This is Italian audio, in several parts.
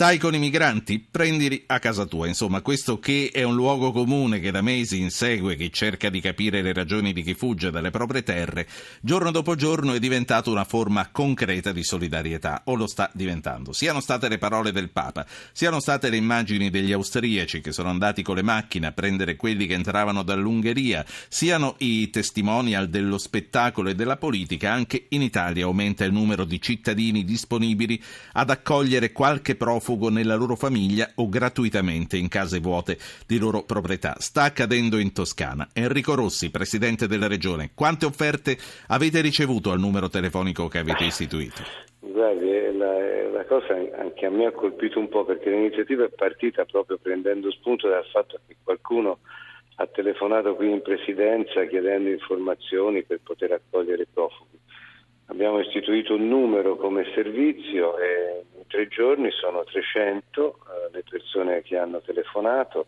Stai con i migranti? Prendili a casa tua. Insomma, questo che è un luogo comune che da mesi insegue chi cerca di capire le ragioni di chi fugge dalle proprie terre, giorno dopo giorno è diventato una forma concreta di solidarietà, o lo sta diventando. Siano state le parole del Papa, siano state le immagini degli austriaci che sono andati con le macchine a prendere quelli che entravano dall'Ungheria, siano i testimonial dello spettacolo e della politica, anche in Italia aumenta il numero di cittadini disponibili ad accogliere qualche profugo profugo nella loro famiglia o gratuitamente in case vuote di loro proprietà. Sta accadendo in Toscana. Enrico Rossi, presidente della regione, quante offerte avete ricevuto al numero telefonico che avete istituito? Guardi, la, la, cosa anche a me ha colpito un po' perché l'iniziativa è partita proprio prendendo spunto dal fatto che qualcuno ha telefonato qui in presidenza chiedendo informazioni per poter accogliere i profughi. Abbiamo istituito un numero come servizio e in tre giorni sono 300 eh, le persone che hanno telefonato,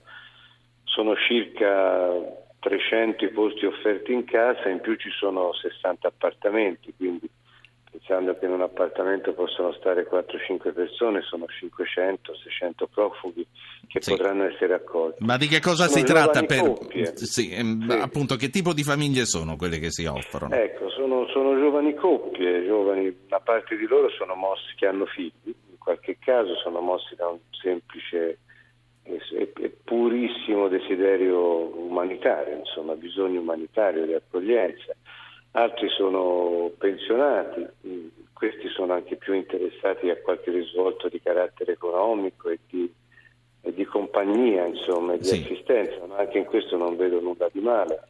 sono circa 300 i posti offerti in casa, in più ci sono 60 appartamenti, quindi pensando che in un appartamento possono stare 4-5 persone, sono 500-600 profughi che sì. potranno essere accolti. Ma di che cosa sono si tratta? Per... Sì, sì. Appunto, che tipo di famiglie sono quelle che si offrono? Ecco, sono, sono giovani coppie, giovani, una parte di loro sono mossi che hanno figli, in qualche caso sono mossi da un semplice e, purissimo desiderio umanitario, insomma, bisogno umanitario di accoglienza altri sono pensionati, questi sono anche più interessati a qualche risvolto di carattere economico e di, e di compagnia, insomma, e di sì. assistenza, ma anche in questo non vedo nulla di male.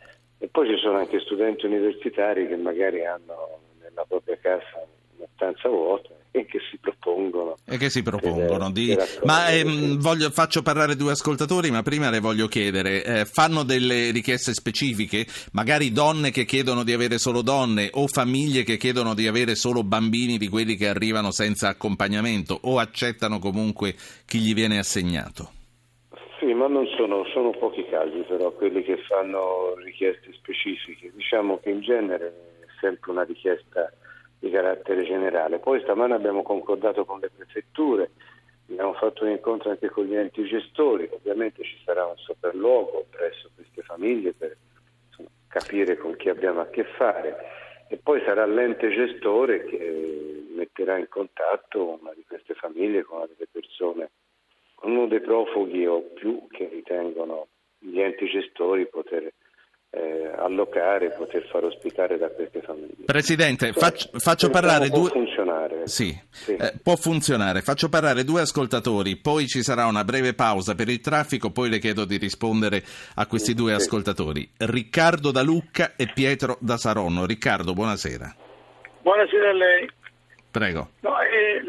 E poi ci sono anche studenti universitari che magari hanno nella propria casa una stanza vuota e che si propongono. E che si propongono. Di... Ma ehm, voglio, faccio parlare due ascoltatori, ma prima le voglio chiedere, eh, fanno delle richieste specifiche? Magari donne che chiedono di avere solo donne o famiglie che chiedono di avere solo bambini di quelli che arrivano senza accompagnamento o accettano comunque chi gli viene assegnato? Sì, ma non sono, sono pochi casi però quelli che fanno richieste specifiche. Diciamo che in genere è sempre una richiesta di carattere generale. Poi stamane abbiamo concordato con le prefetture, abbiamo fatto un incontro anche con gli enti gestori, ovviamente ci sarà un sopralluogo presso queste famiglie per capire con chi abbiamo a che fare e poi sarà l'ente gestore che metterà in contatto una di queste famiglie con una delle persone, uno dei profughi o più che ritengono gli enti gestori poter eh, allocare, poter far ospitare da queste famiglie. Presidente, faccio, faccio parlare può due... Funzionare. Sì, sì. Eh, può funzionare. Faccio parlare due ascoltatori, poi ci sarà una breve pausa per il traffico, poi le chiedo di rispondere a questi due sì. ascoltatori. Riccardo da Lucca e Pietro da Saronno. Riccardo, buonasera. Buonasera a lei. Prego. No, eh,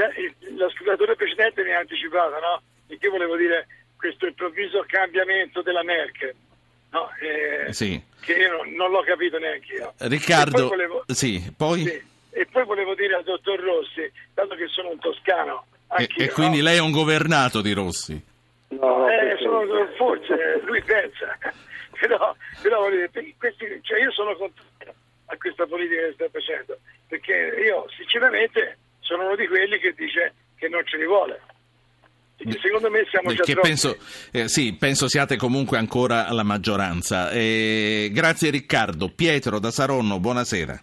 l'ascoltatore precedente mi ha anticipato, no? E io volevo dire questo improvviso cambiamento della Merkel no? Eh, sì. che io non, non, l'ho capito neanche io. Riccardo, poi volevo, sì, poi... Sì, e poi volevo dire al dottor Rossi, dato che sono un toscano, e, e, quindi no? lei è un governato di Rossi? No, eh, sono, forse lui pensa, però, però questi, cioè io sono contrario a questa politica che sta facendo, perché io sinceramente sono uno di quelli che dice che non ce li vuole secondo me siamo già che penso, eh, sì, penso siate comunque ancora la maggioranza. Eh, grazie Riccardo. Pietro da Saronno, buonasera.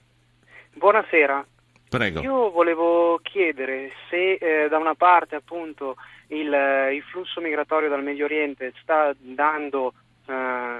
Buonasera. Prego. Io volevo chiedere se eh, da una parte appunto il, eh, il, flusso migratorio dal Medio Oriente sta dando eh,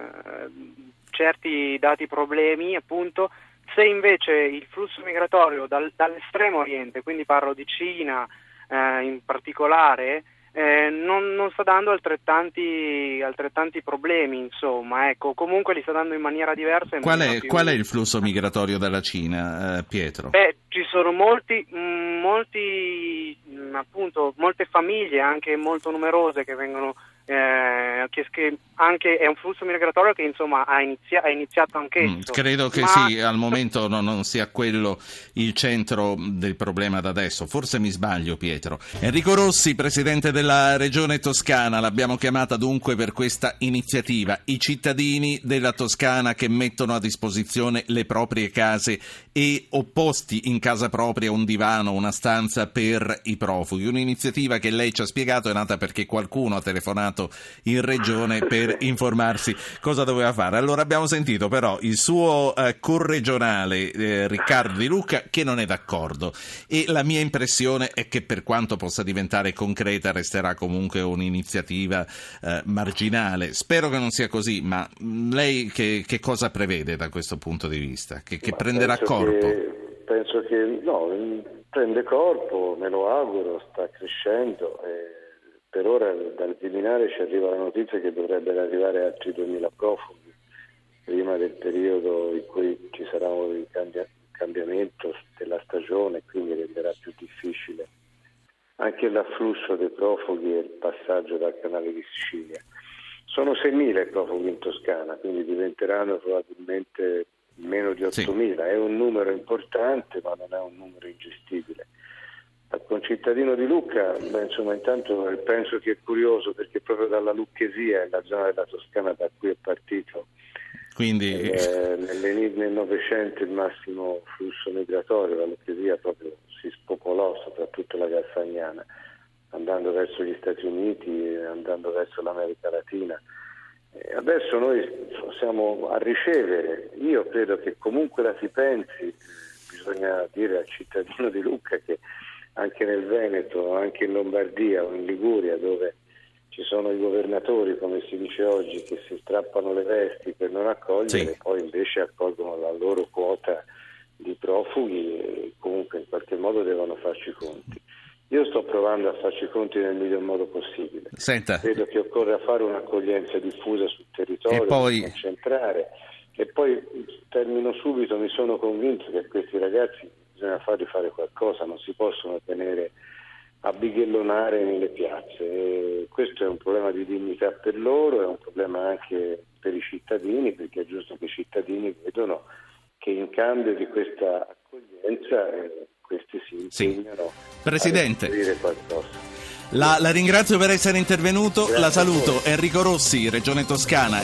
certi dati problemi, appunto, se invece il flusso migratorio dal, dall'estremo Oriente, quindi parlo di Cina eh, in particolare, eh, non, non, sta dando altrettanti, altrettanti, problemi, insomma, ecco, comunque li sta dando in maniera diversa. In qual, è, più... qual, è, il flusso migratorio dalla Cina, eh, Pietro? Beh, ci sono molti, molti, appunto, molte famiglie, anche molto numerose, che vengono eh, che, che, anche è un flusso migratorio che insomma ha, inizia, iniziato anche mm, credo che ma... sì, al momento no, non sia quello il centro del problema da adesso. Forse mi sbaglio, Pietro. Enrico Rossi, presidente della Regione Toscana, l'abbiamo chiamata dunque per questa iniziativa. I cittadini della Toscana che mettono a disposizione le proprie case e opposti in casa propria un divano, una stanza per i profughi. Un'iniziativa che lei ci ha spiegato è nata perché qualcuno ha telefonato telefonato in regione per informarsi cosa doveva fare. Allora abbiamo sentito però il suo eh, corregionale eh, Riccardo Di Lucca che non è d'accordo e la mia impressione è che per quanto possa diventare concreta resterà comunque un'iniziativa eh, marginale. Spero che non sia così, ma lei che, che cosa prevede da questo punto di vista? Che, che prenderà corpo? Che, penso che no, prende corpo, me lo auguro, sta crescendo. E per ora dal Viminale ci arriva la notizia che dovrebbero arrivare altri 2.000 profughi prima del periodo in cui ci sarà un cambiamento della stagione, quindi renderà più difficile anche l'afflusso dei profughi e il passaggio dal canale di Sicilia. Sono 6.000 i profughi in Toscana, quindi diventeranno probabilmente meno di 8.000. Sì. È un numero importante, ma non è un numero ingestibile. Al concittadino di Lucca, beh, insomma, intanto penso che è curioso perché proprio dalla Lucchesia la zona della Toscana da cui è partito Quindi... eh, nel Novecento il massimo flusso migratorio, la Lucchesia proprio si spopolò, soprattutto la Garfagnana, andando verso gli Stati Uniti, andando verso l'America Latina. E adesso noi siamo a ricevere, io credo che comunque la si pensi, bisogna dire al cittadino di Lucca che anche nel Veneto, anche in Lombardia o in Liguria dove ci sono i governatori, come si dice oggi, che si strappano le vesti per non accogliere, sì. poi invece accolgono la loro quota di profughi e comunque in qualche modo devono farci conti. Io sto provando a farci conti nel miglior modo possibile. Senta. Credo che occorra fare un'accoglienza diffusa sul territorio, e poi... concentrare. E poi termino subito, mi sono convinto che questi ragazzi bisogna fargli fare qualcosa, non si possono tenere a bighellonare nelle piazze. E questo è un problema di dignità per loro, è un problema anche per i cittadini, perché è giusto che i cittadini vedono che in cambio di questa accoglienza eh, questi si impegnano sì. Presidente. a qualcosa. La, la, ringrazio per essere intervenuto, Grazie la saluto Enrico Rossi, Regione Toscana.